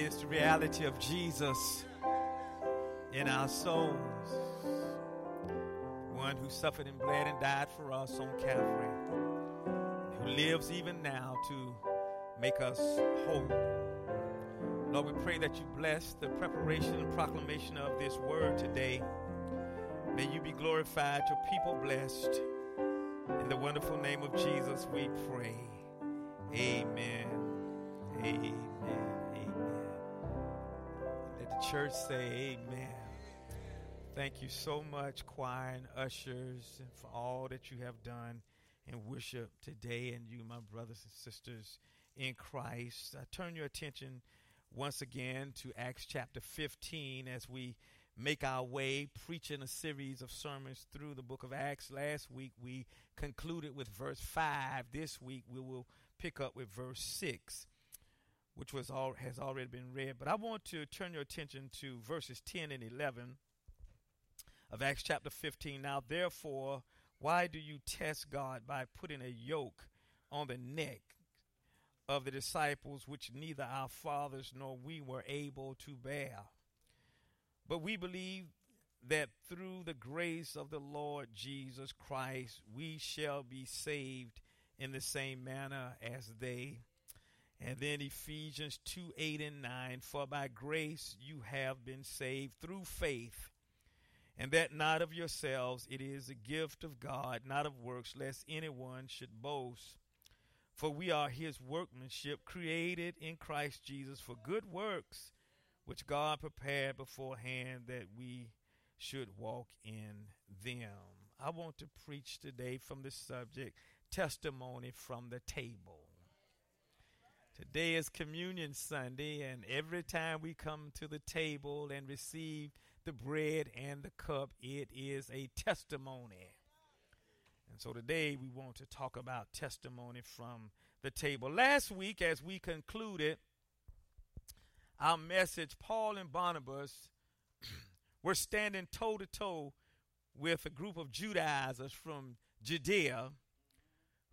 is the reality of Jesus in our souls. One who suffered and bled and died for us on Calvary, who lives even now to make us whole. Lord, we pray that you bless the preparation and proclamation of this word today. May you be glorified, your people blessed. In the wonderful name of Jesus, we pray. Amen. Amen. Church say amen. Thank you so much, choir and ushers, and for all that you have done in worship today, and you, my brothers and sisters in Christ. I turn your attention once again to Acts chapter 15 as we make our way preaching a series of sermons through the book of Acts. Last week we concluded with verse 5. This week we will pick up with verse 6, which was all has already been read. But I want to turn your attention to verses 10 and 11 of Acts chapter 15. Now therefore, why do you test God by putting a yoke on the neck of the disciples which neither our fathers nor we were able to bear? But we believe that through the grace of the Lord Jesus Christ, we shall be saved in the same manner as they. And then Ephesians 2 8 and 9 For by grace you have been saved through faith, and that not of yourselves, it is a gift of God, not of works, lest anyone should boast. For we are his workmanship, created in Christ Jesus for good works, which God prepared beforehand that we should walk in them. I want to preach today from the subject testimony from the table. Today is Communion Sunday, and every time we come to the table and receive the bread and the cup, it is a testimony. And so today we want to talk about testimony from the table. Last week, as we concluded our message, Paul and Barnabas were standing toe to toe with a group of Judaizers from Judea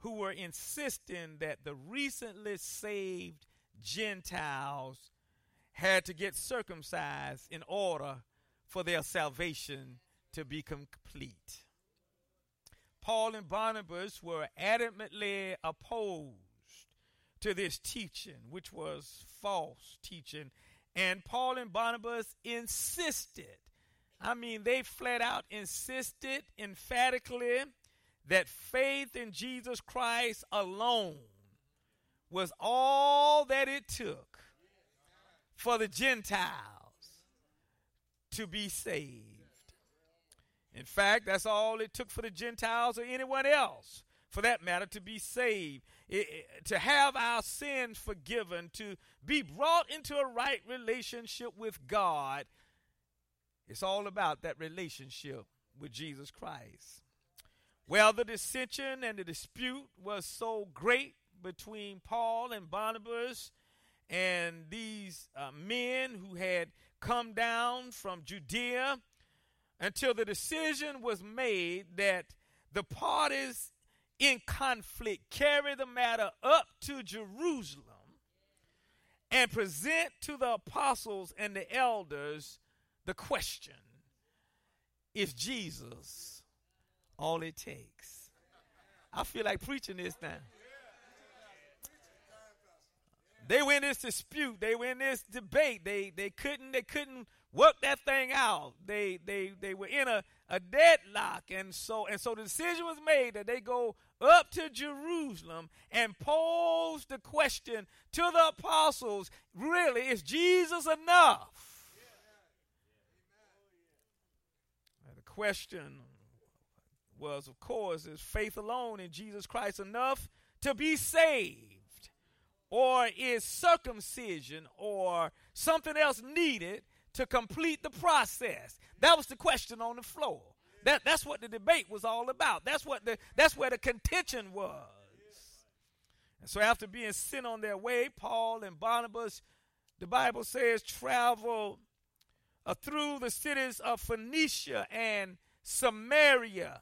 who were insisting that the recently saved Gentiles had to get circumcised in order for their salvation to be complete. Paul and Barnabas were adamantly opposed to this teaching, which was false teaching, and Paul and Barnabas insisted. I mean, they flat out insisted emphatically that faith in Jesus Christ alone was all that it took for the Gentiles to be saved. In fact, that's all it took for the Gentiles or anyone else, for that matter, to be saved, it, it, to have our sins forgiven, to be brought into a right relationship with God. It's all about that relationship with Jesus Christ. Well, the dissension and the dispute was so great between Paul and Barnabas and these uh, men who had come down from Judea until the decision was made that the parties in conflict carry the matter up to Jerusalem and present to the apostles and the elders the question is Jesus all it takes? I feel like preaching this now. They were in this dispute. They were in this debate. They they couldn't they couldn't work that thing out. They they they were in a, a deadlock, and so and so the decision was made that they go up to Jerusalem and pose the question to the apostles: Really, is Jesus enough? the question was, of course, is faith alone in Jesus Christ enough to be saved? Or is circumcision or something else needed to complete the process? That was the question on the floor. That, that's what the debate was all about. That's what the that's where the contention was. And so after being sent on their way, Paul and Barnabas, the Bible says, traveled uh, through the cities of Phoenicia and Samaria.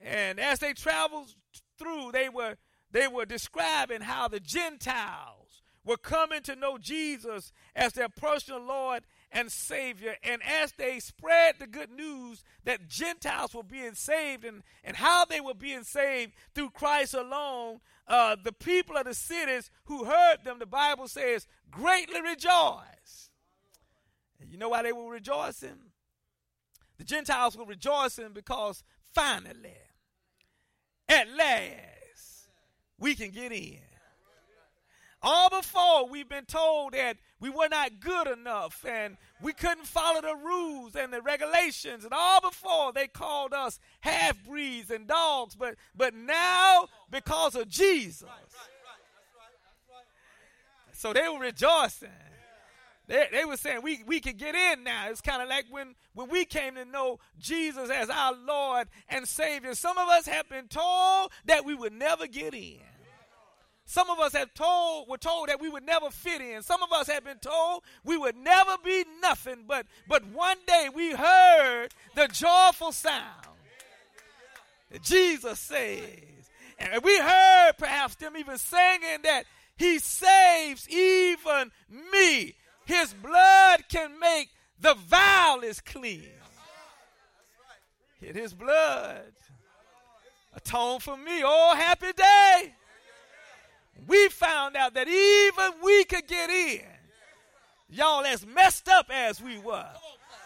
And as they traveled through, they were they were describing how the Gentiles were coming to know Jesus as their personal Lord and Savior. And as they spread the good news that Gentiles were being saved and, and how they were being saved through Christ alone, uh, the people of the cities who heard them, the Bible says, greatly rejoiced. And you know why they were rejoicing? The Gentiles were rejoicing because finally, at last, we can get in. All before we've been told that we were not good enough and we couldn't follow the rules and the regulations. And all before they called us half breeds and dogs. But but now because of Jesus. So they were rejoicing they, they were saying we, we could get in now. It's kind of like when, when we came to know Jesus as our Lord and Savior. Some of us have been told that we would never get in. Some of us have told were told that we would never fit in. Some of us have been told we would never be nothing. But but one day we heard the joyful sound that Jesus says. And we heard perhaps them even singing that he saves even me. His blood can make the vilest clean. Hit his blood. Atone for me. Oh, happy day. We found out that even we could get in. Y'all, as messed up as we were,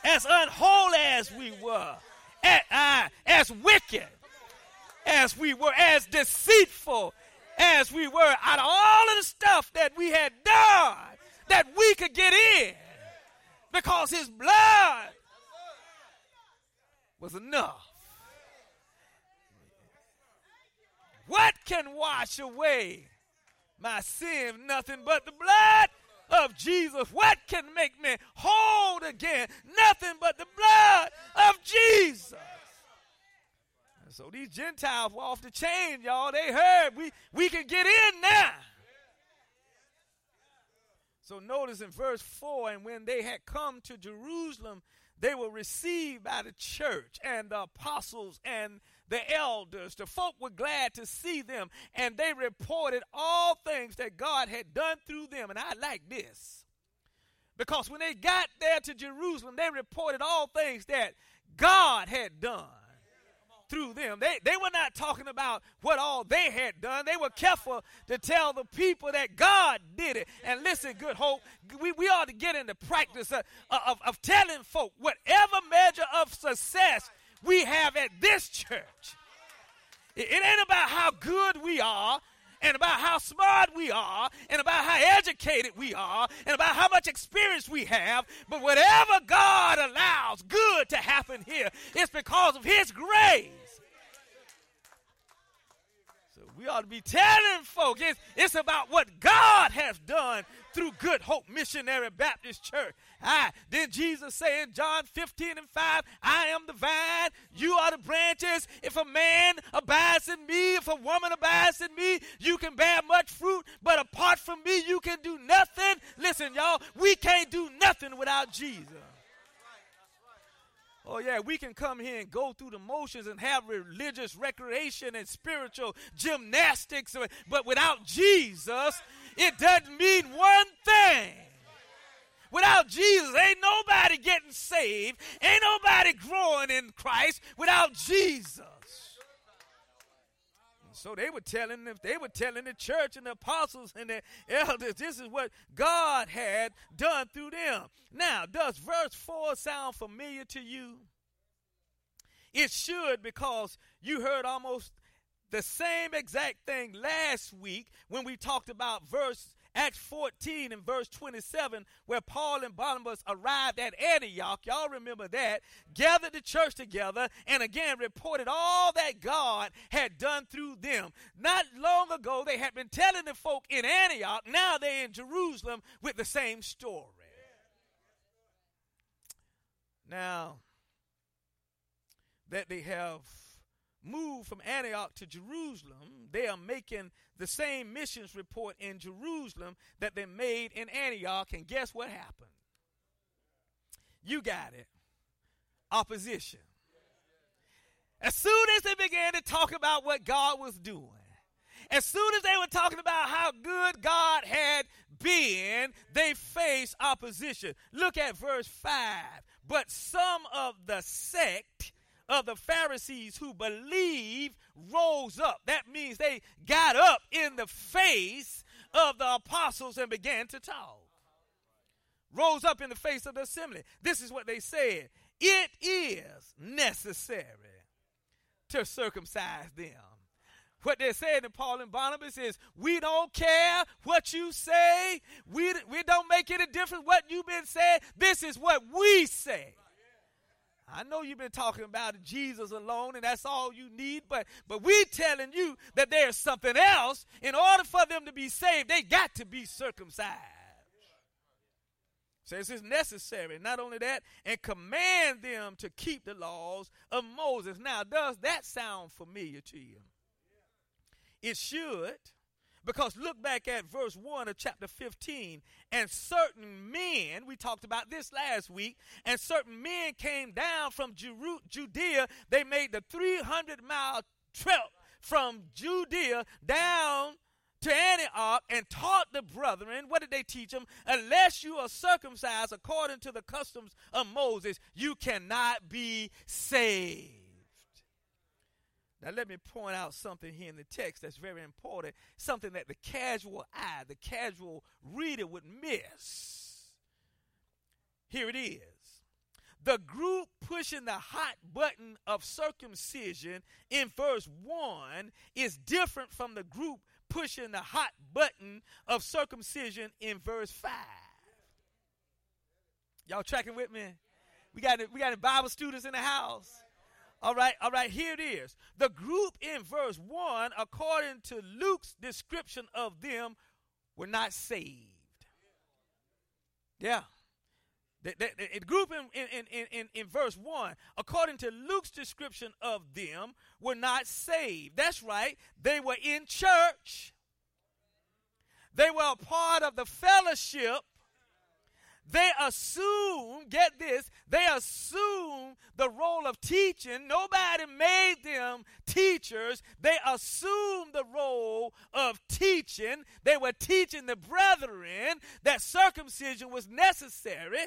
as unholy as we were, uh, as wicked as we were, as deceitful as we were, out of all of the stuff that we had done, that we could get in because his blood was enough. What can wash away my sin? Nothing but the blood of Jesus. What can make me whole again? Nothing but the blood of Jesus. so these Gentiles were off the chain, y'all. They heard we, we can get in now. So notice in verse 4 and when they had come to Jerusalem, they were received by the church and the apostles and the elders. The folk were glad to see them, and they reported all things that God had done through them. And I like this because when they got there to Jerusalem, they reported all things that God had done through them. They, they were not talking about what all they had done. They were careful to tell the people that God did it. And listen, good hope, we, we ought to get into practice of, of, of telling folk whatever measure of success we have at this church. It, it ain't about how good we are and about how smart we are and about how educated we are and about how much experience we have. But whatever God allows good to happen here, it's because of His grace. We ought to be telling folk it's, it's about what God has done through Good Hope Missionary Baptist Church. Ah, then Jesus say in John 15 and 5, I am the vine, you are the branches. If a man abides in me, if a woman abides in me, you can bear much fruit, but apart from me, you can do nothing. Listen, y'all, we can't do nothing without Jesus. Oh, yeah, we can come here and go through the motions and have religious recreation and spiritual gymnastics, but without Jesus, it doesn't mean one thing. Without Jesus, ain't nobody getting saved, ain't nobody growing in Christ without Jesus. So they were telling them, they were telling the church and the apostles and the elders, this is what God had done through them. Now, does verse 4 sound familiar to you? It should because you heard almost the same exact thing last week when we talked about verse Acts 14 and verse 27, where Paul and Barnabas arrived at Antioch, y'all remember that, gathered the church together, and again reported all that God had done through them. Not long ago, they had been telling the folk in Antioch, now they're in Jerusalem with the same story. Now, that they have moved from Antioch to Jerusalem, they are making the same missions report in Jerusalem that they made in Antioch. And guess what happened? You got it. Opposition. As soon as they began to talk about what God was doing, as soon as they were talking about how good God had been, they face opposition. Look at verse 5. But some of the sect of the Pharisees who believed rose up. That means they got up in the face of the apostles and began to talk. Rose up in the face of the assembly. This is what they said it is necessary to circumcise them. What they're saying to Paul and Barnabas is, we don't care what you say. We, we don't make any difference what you've been saying. This is what we say. I know you've been talking about Jesus alone, and that's all you need, but but we telling you that there's something else. In order for them to be saved, they got to be circumcised. Says it's necessary. Not only that, and command them to keep the laws of Moses. Now, does that sound familiar to you? It should. Because look back at verse 1 of chapter 15. And certain men, we talked about this last week, and certain men came down from Judea. They made the 300 mile trip from Judea down to Antioch and taught the brethren, what did they teach them? Unless you are circumcised according to the customs of Moses, you cannot be saved. Now, let me point out something here in the text that's very important, something that the casual eye, the casual reader would miss. Here it is. The group pushing the hot button of circumcision in verse 1 is different from the group pushing the hot button of circumcision in verse 5. Y'all tracking with me? We got we got Bible students in the house. All right, all right, here it is. The group in verse 1, according to Luke's description of them, were not saved. Yeah. The, the, the group in, in, in, in, in verse 1, according to Luke's description of them, were not saved. That's right. They were in church, they were a part of the fellowship. They assume, get this, they assume the role of teaching. Nobody made them teachers. They assume the role of teaching. They were teaching the brethren that circumcision was necessary.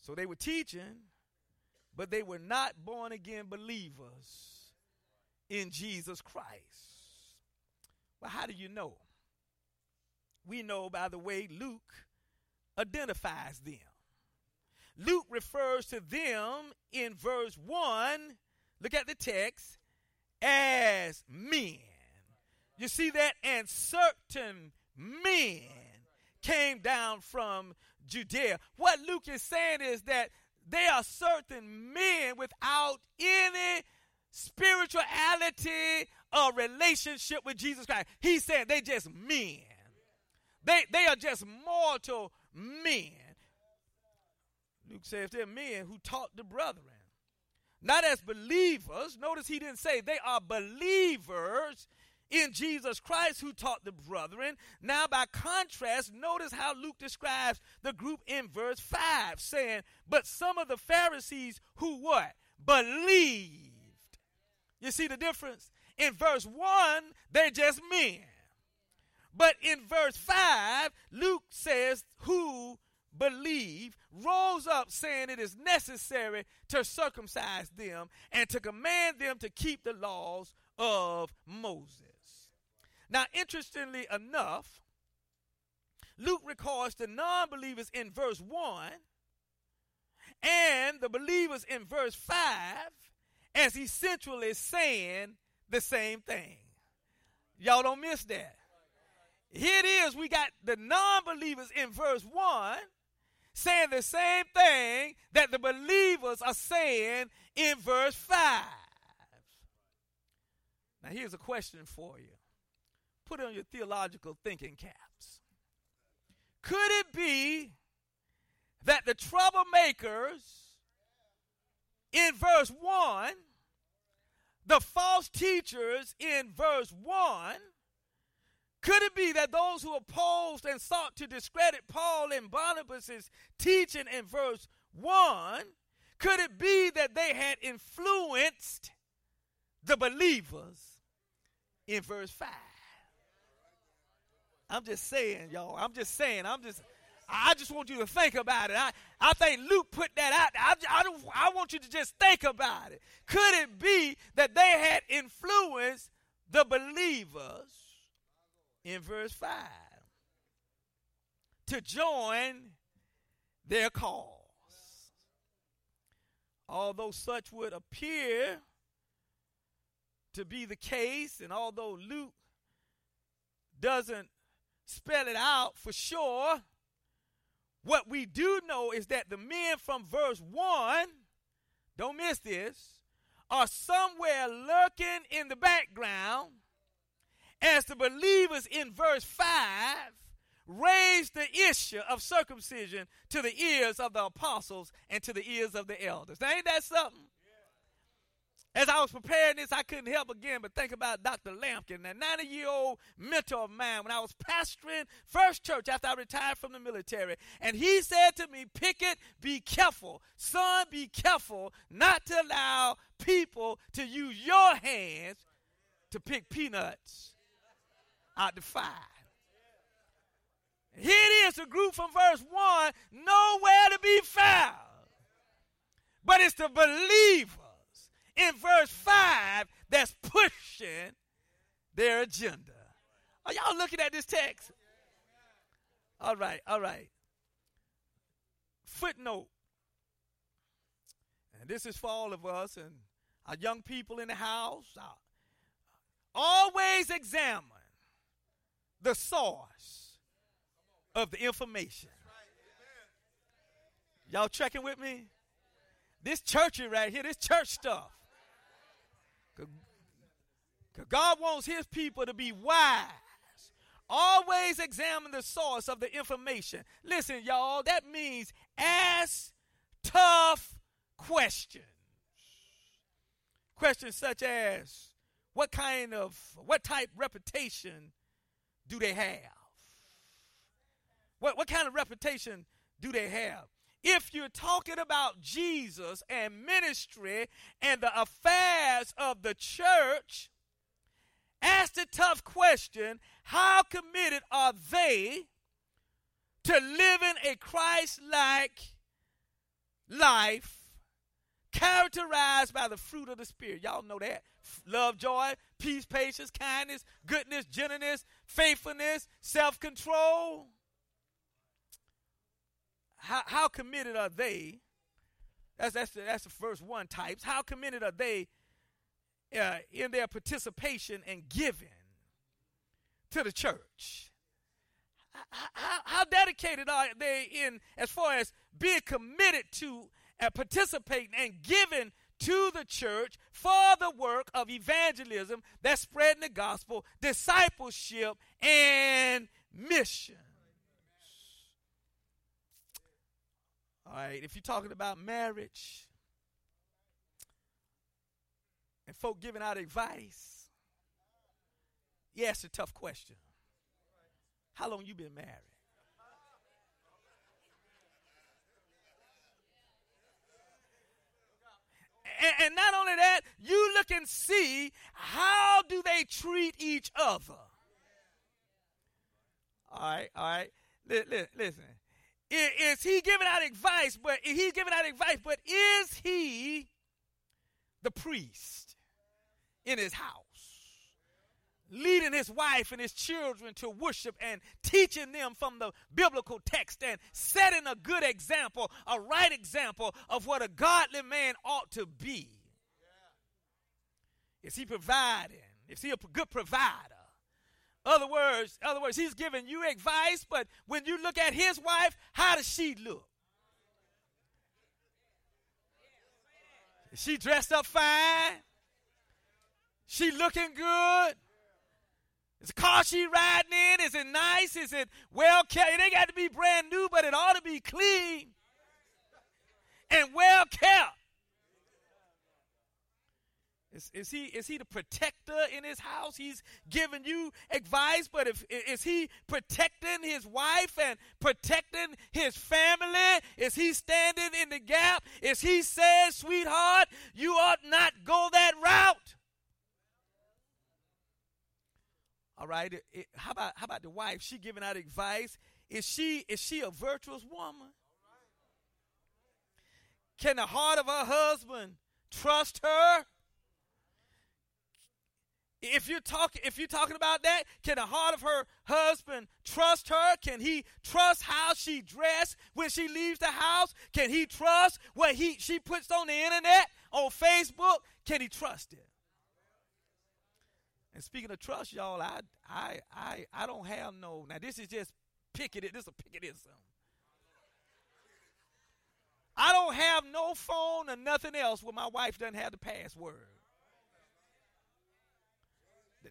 So they were teaching, but they were not born again believers in Jesus Christ. Well, how do you know? We know by the way Luke identifies them. Luke refers to them in verse 1, look at the text, as men. You see that? And certain men came down from Judea. What Luke is saying is that they are certain men without any spirituality or relationship with Jesus Christ. He's saying they just men. They, they are just mortal men. Luke says they're men who taught the brethren. Not as believers. Notice he didn't say they are believers in Jesus Christ who taught the brethren. Now, by contrast, notice how Luke describes the group in verse 5, saying, But some of the Pharisees who what? Believed. You see the difference? In verse 1, they're just men. But in verse 5, Luke says, Who believe rose up saying it is necessary to circumcise them and to command them to keep the laws of Moses. Now, interestingly enough, Luke records the non believers in verse 1 and the believers in verse 5 as essentially saying the same thing. Y'all don't miss that. Here it is, we got the non believers in verse 1 saying the same thing that the believers are saying in verse 5. Now, here's a question for you put on your theological thinking caps. Could it be that the troublemakers in verse 1, the false teachers in verse 1, could it be that those who opposed and sought to discredit Paul and Barnabas' teaching in verse 1, could it be that they had influenced the believers in verse 5? I'm just saying, y'all. I'm just saying. I'm just. I just want you to think about it. I, I think Luke put that out. I, I, don't, I want you to just think about it. Could it be that they had influenced the believers in verse 5 to join their cause? Although such would appear to be the case, and although Luke doesn't spell it out for sure, what we do know is that the men from verse 1, don't miss this, are somewhere lurking in the background as the believers in verse 5 raised the issue of circumcision to the ears of the apostles and to the ears of the elders. Now, ain't that something? As I was preparing this, I couldn't help again but think about Dr. Lampkin, that 90 year old mentor of mine when I was pastoring First Church after I retired from the military. And he said to me, Pickett, be careful. Son, be careful not to allow people to use your hands to pick peanuts out the five. Here it is, a group from verse 1, nowhere to be found. But it's the believers in verse 5 that's pushing their agenda. Are y'all looking at this text? All right, all right. Footnote. And this is for all of us and our young people in the house. Always examine the source of the information. Y'all checking with me? This churchy right here, this church stuff. Because God wants his people to be wise. Always examine the source of the information. Listen, y'all, that means ask tough questions. Questions such as what kind of, what type reputation do they have? What, what kind of reputation do they have? if you're talking about Jesus and ministry and the affairs of the church, ask the tough question how committed are they to living a Christ like life characterized by the fruit of the Spirit? Y'all know that. Love, joy, peace, patience, kindness, goodness, gentleness, faithfulness, self control how, how committed are they? That's, that's, the, that's the first one types. How committed are they uh, in their participation and giving to the church? How, how, dedicated are they in as far as being committed to uh, participating and giving to the church for the work of evangelism that's spreading the gospel, discipleship, and mission? All right, if you're talking about marriage and folk giving out advice, yeah, it's a tough question. How long you been married? And, and, not only that, you look and see how do they treat each other. All right, all right. listen, is he giving out advice, but he's giving out advice, but is he the priest in his house? Leading his wife and his children to worship and teaching them from the biblical text and setting a good example, a right example of what a godly man ought to be. Is he providing? Is he a good provider? Other words, other words, he's giving you advice, but when you look at his wife, how does she look? Is she dressed up fine? She looking good? Is the car she riding in? Is it nice? Is it well kept? It ain't got to be brand new, but it ought to be clean and well kept. Is, is, he is he the protector in his house? He's giving you advice, but if is he protecting his wife and protecting his family? Is he standing in the gap? Is he saying, sweetheart, you ought not go that route? All right. It, how about how about the wife? She giving out advice. Is she is she a virtuous woman? Can the heart of her husband trust her? If you're talking if you're talking about that, can the heart of her husband trust her? Can he trust how she dressed when she leaves the house? Can he trust what he she puts on the internet, on Facebook? Can he trust it? And speaking of trust, y'all, I I I I don't have no now this is just picketed, this is a Pickettism. I don't have no phone or nothing else where my wife doesn't have the password.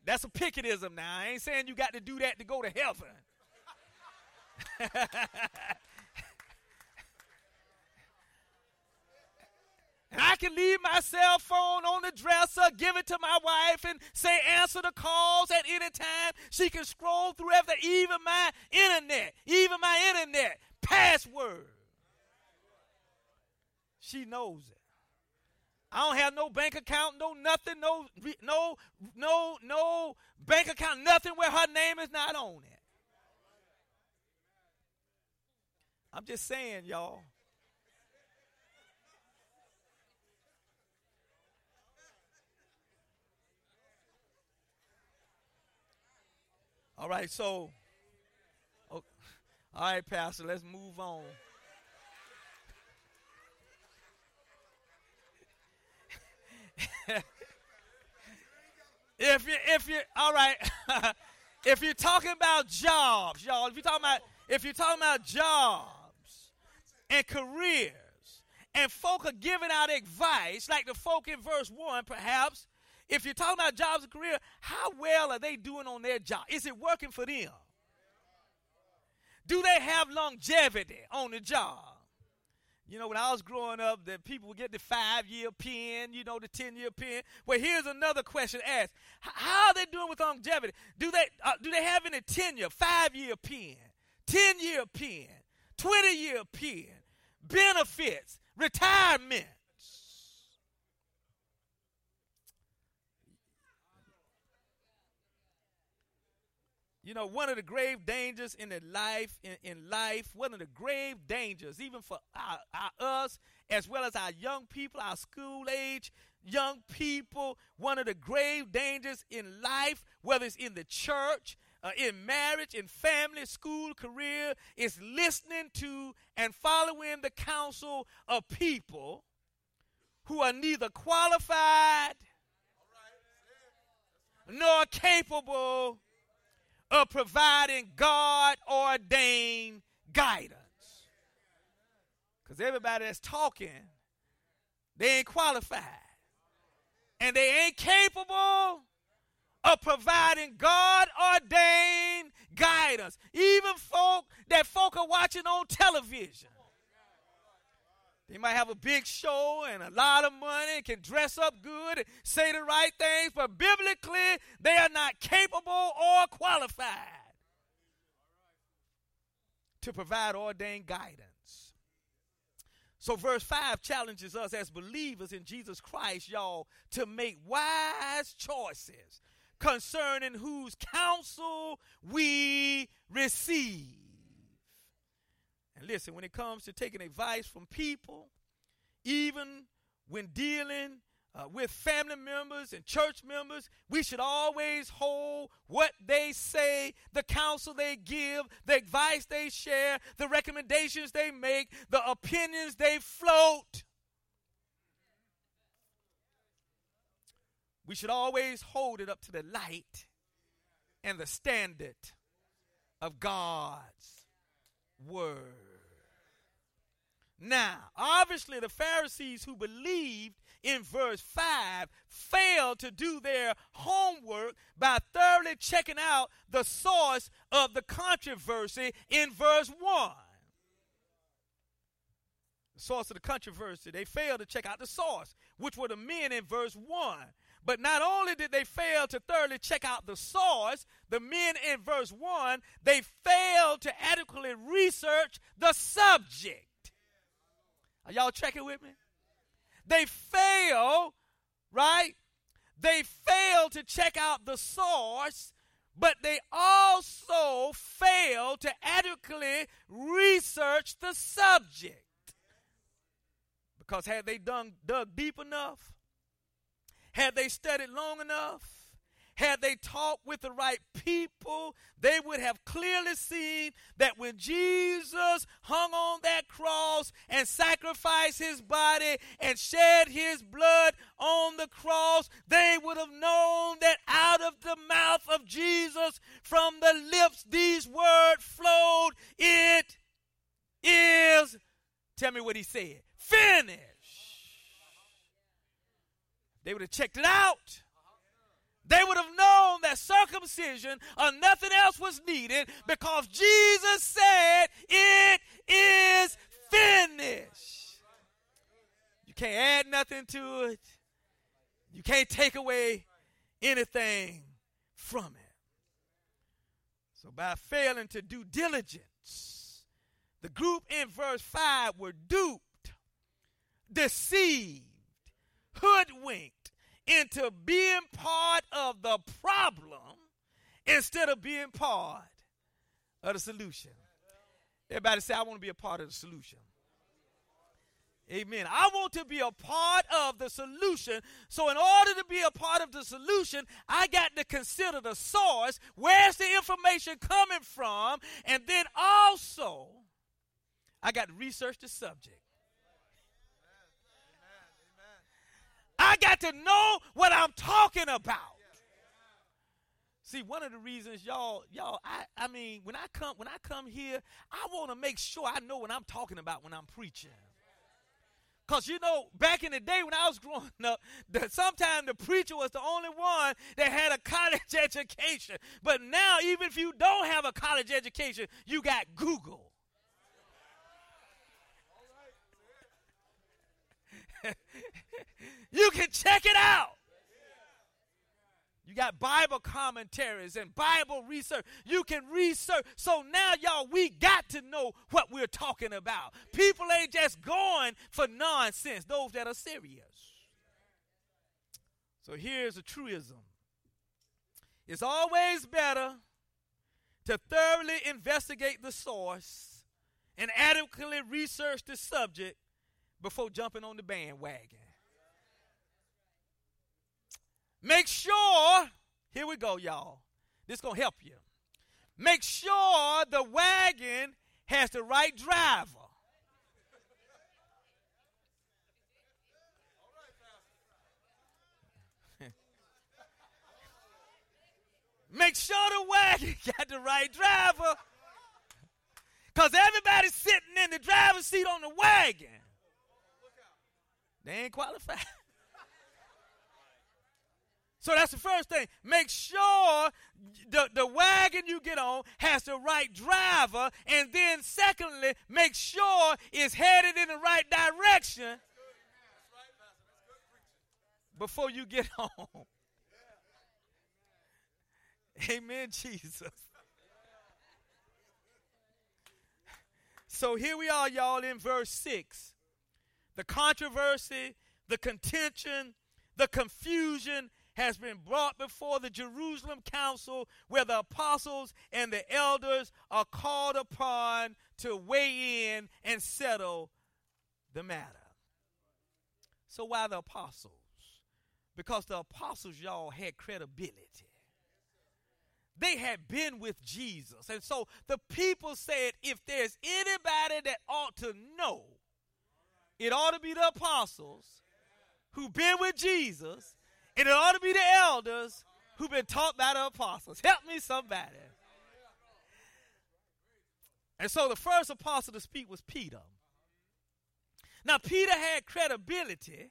That's a Pickettism now. I ain't saying you got to do that to go to heaven. And I can leave my cell phone on the dresser, give it to my wife, and say, answer the calls at any time. She can scroll through everything, even my internet, even my internet password. She knows it. I don't have no bank account, no nothing, no no no no bank account, nothing where her name is not on it. I'm just saying, y'all. All right, so, all right, Pastor, let's move on. if you if you all right, if you're talking about jobs, y'all, if you're talking about if you're talking about jobs and careers, and folk are giving out advice, like the folk in verse one, perhaps. If you're talking about jobs and career, how well are they doing on their job? Is it working for them? Do they have longevity on the job? You know, when I was growing up, that people would get the five year pin, you know, the 10 year pin. Well, here's another question asked How are they doing with longevity? Do they, uh, do they have any tenure, five year pin, 10 year pin, 20 year pin, benefits, retirement? You know, one of the grave dangers in the life, in, in life, one of the grave dangers, even for our, our, us as well as our young people, our school age young people, one of the grave dangers in life, whether it's in the church, uh, in marriage, in family, school, career, is listening to and following the counsel of people who are neither qualified nor capable of providing God ordained guidance. Because everybody that's talking, they ain't qualified. And they ain't capable of providing God ordained guidance. Even folk that folk are watching on television. They might have a big show and a lot of money can dress up good say the right things, but biblically, they are not capable or qualified to provide ordained guidance. So, verse 5 challenges us as believers in Jesus Christ, y'all, to make wise choices concerning whose counsel we receive. And listen, when it comes to taking advice from people, even when dealing uh, with family members and church members, we should always hold what they say, the counsel they give, the advice they share, the recommendations they make, the opinions they float. We should always hold it up to the light and the standard of God's word. Now, obviously, the Pharisees who believed in verse 5 failed to do their homework by thoroughly checking out the source of the controversy in verse 1. The source of the controversy, they failed to check out the source, which were the men in verse 1. But not only did they fail to thoroughly check out the source, the men in verse 1, they failed to adequately research the subject. Are y'all checking with me? They fail, right? They fail to check out the source but they also fail to adequately research the subject. Because had they dug deep enough, had they studied long enough, had they talked with the right people, they would have clearly seen that when Jesus hung on that cross and sacrificed his body and shed his blood on the cross, they would have known that out of the mouth of Jesus, from the lips, these words flowed. It is, tell me what he said, finished. They would have checked it out they would have known that circumcision or nothing else was needed because Jesus said, It is finished. You can't add nothing to it, you can't take away anything from it. So, by failing to do diligence, the group in verse 5 were duped, deceived, hoodwinked into being part of the problem instead of being part of the solution. Everybody say, I want to be a part of the solution. Amen. I want to be a part of the solution. So, in order to be a part of the solution, I got to consider the source. Where's the information coming from? And then also, I got to research the subject. I got to know what I'm talking about. See, one of the reasons y'all, y'all, I, I mean, when I come, when I come here, I want to make sure I know what I'm talking about when I'm preaching. Cause you know, back in the day when I was growing up, sometimes the preacher was the only one that had a college education. But now, even if you don't have a college education, you got Google. You can check it out. You got Bible commentaries and Bible research. You can research. So now, y'all, we got to know what we're talking about. People ain't just going for nonsense, those that are serious. So here's a truism it's always better to thoroughly investigate the source and adequately research the subject before jumping on the bandwagon. Make sure, here we go, y'all. This going to help you. Make sure the wagon has the right driver. Make sure the wagon got the right driver. Because everybody's sitting in the driver's seat on the wagon. They ain't qualified. So that's the first thing. Make sure the, the wagon you get on has the right driver. And then, secondly, make sure it's headed in the right direction before you get home. Amen, Jesus. So here we are, y'all, in verse 6. The controversy, the contention, the confusion has been brought before the Jerusalem council where the apostles and the elders are called upon to weigh in and settle the matter. So, why the apostles? Because the apostles, y'all, had credibility. They had been with Jesus. And so the people said, if there's anybody that ought to know, it ought to be the apostles who've been with Jesus and it ought to be the elders who've been taught by the apostles. Help me, somebody. And so the first apostle to speak was Peter. Now, Peter had credibility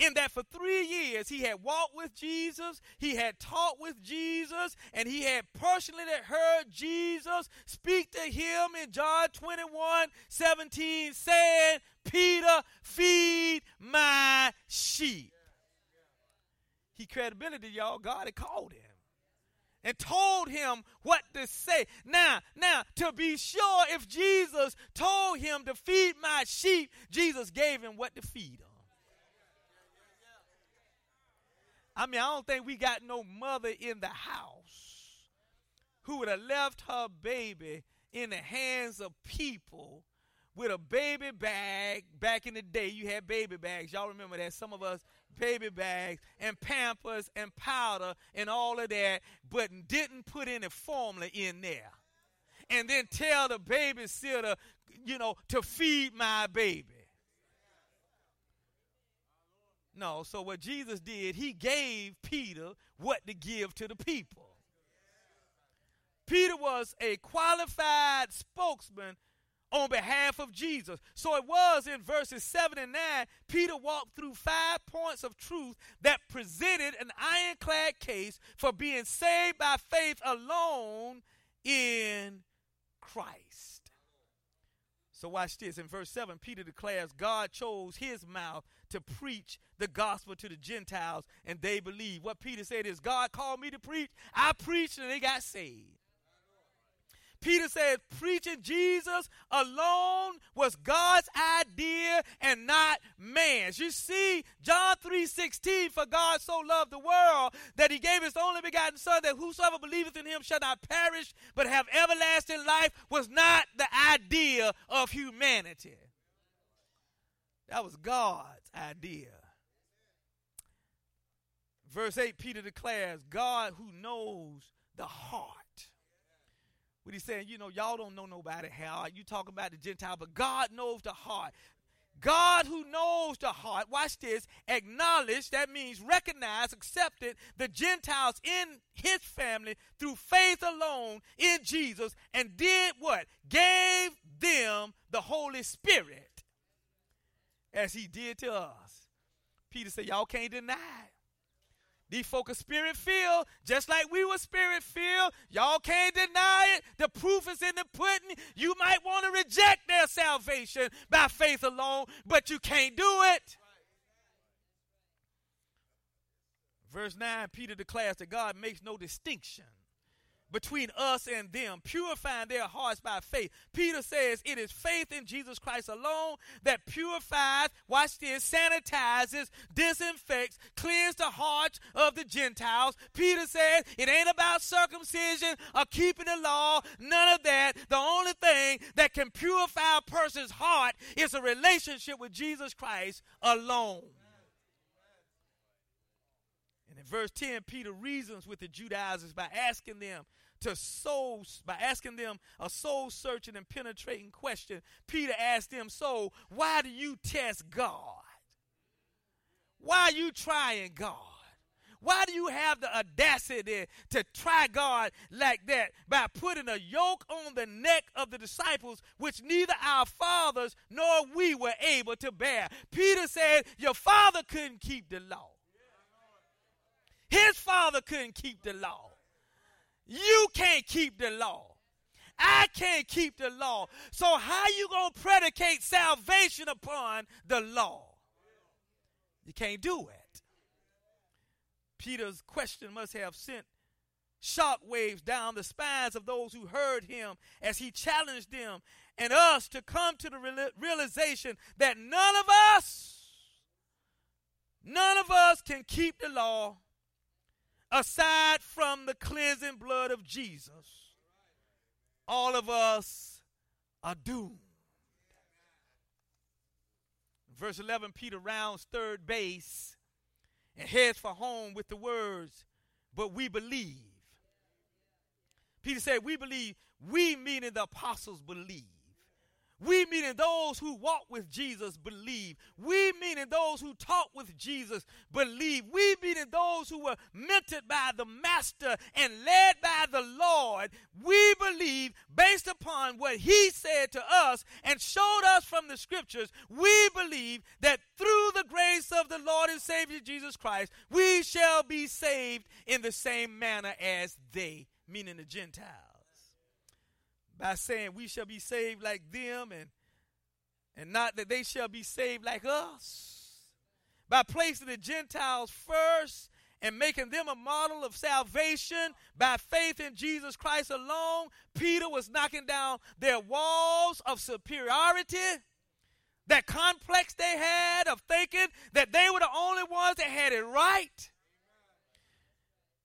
in that for three years he had walked with Jesus, he had taught with Jesus, and he had personally heard Jesus speak to him in John 21 17, saying, Peter, feed my sheep. He credibility, y'all. God had called him and told him what to say. Now, now, to be sure, if Jesus told him to feed my sheep, Jesus gave him what to feed them. I mean, I don't think we got no mother in the house who would have left her baby in the hands of people with a baby bag. Back in the day, you had baby bags. Y'all remember that? Some of us baby bags and pampers and powder and all of that, but didn't put any formula in there. And then tell the babysitter, you know, to feed my baby. No, so what Jesus did, he gave Peter what to give to the people. Peter was a qualified spokesman on behalf of Jesus. So it was in verses 7 and 9, Peter walked through five points of truth that presented an ironclad case for being saved by faith alone in Christ. So watch this. In verse 7, Peter declares God chose his mouth to preach the gospel to the Gentiles, and they believe. What Peter said is, God called me to preach. I preached, and they got saved. Peter says preaching Jesus alone was God's idea and not man's. You see, John 3:16, for God so loved the world that he gave his only begotten son that whosoever believeth in him shall not perish but have everlasting life was not the idea of humanity. That was God's idea. Verse 8, Peter declares, God who knows the heart but he's saying, you know, y'all don't know nobody how. You talking about the Gentile, but God knows the heart. God who knows the heart, watch this, acknowledge, that means recognize, accepted the Gentiles in his family through faith alone in Jesus and did what? Gave them the Holy Spirit as he did to us. Peter said, Y'all can't deny it. These folk are spirit filled, just like we were spirit filled. Y'all can't deny it. The proof is in the pudding. You might want to reject their salvation by faith alone, but you can't do it. Verse 9 Peter declares that God makes no distinction between us and them, purifying their hearts by faith. Peter says it is faith in Jesus Christ alone that purifies, watch this, sanitizes, disinfects, cleans the hearts of the Gentiles. Peter says it ain't about circumcision or keeping the law, none of that. The only thing that can purify a person's heart is a relationship with Jesus Christ alone. And in verse 10, Peter reasons with the Judaizers by asking them to soul by asking them a soul searching and penetrating question. Peter asked them, So why do you test God? Why are you trying God? Why do you have the audacity to try God like that by putting a yoke on the neck of the disciples, which neither our fathers nor we were able to bear? Peter said, Your father couldn't keep the law. His father couldn't keep the law. You can't keep the law. I can't keep the law. So how you going to predicate salvation upon the law? You can't do it. Peter's question must have sent shock waves down the spines of those who heard him as he challenged them and us to come to the realization that none of us none of us can keep the law aside from the cleansing blood of Jesus, all of us are doomed. Verse 11, Peter rounds third base and heads for home with the words, But we believe. Peter said, We believe, we meaning the apostles believe. We, meaning those who walk with Jesus, believe. We, meaning those who talk with Jesus, believe. We, meaning those who were mentored by the Master and led by the Lord, we believe based upon what He said to us and showed us from the Scriptures. We believe that through the grace of the Lord and Savior Jesus Christ, we shall be saved in the same manner as they, meaning the Gentiles by saying we shall be saved like them and and not that they shall be saved like us. By placing the gentiles first and making them a model of salvation by faith in Jesus Christ alone Peter was knocking down their walls of superiority that complex they had of thinking that they were the only ones that had it right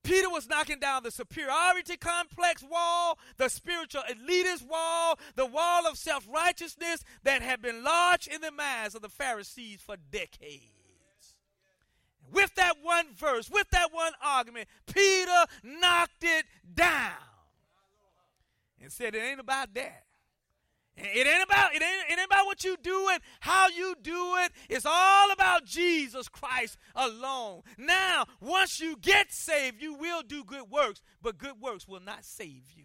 Peter was knocking down the superiority complex wall, the spiritual elitist wall, the wall of self righteousness that had been lodged in the minds of the Pharisees for decades. With that one verse, with that one argument, Peter knocked it down and said, It ain't about that. It ain't about it ain't, it ain't about what you do and how you do it. It's all about Jesus Christ alone. Now, once you get saved, you will do good works, but good works will not save you.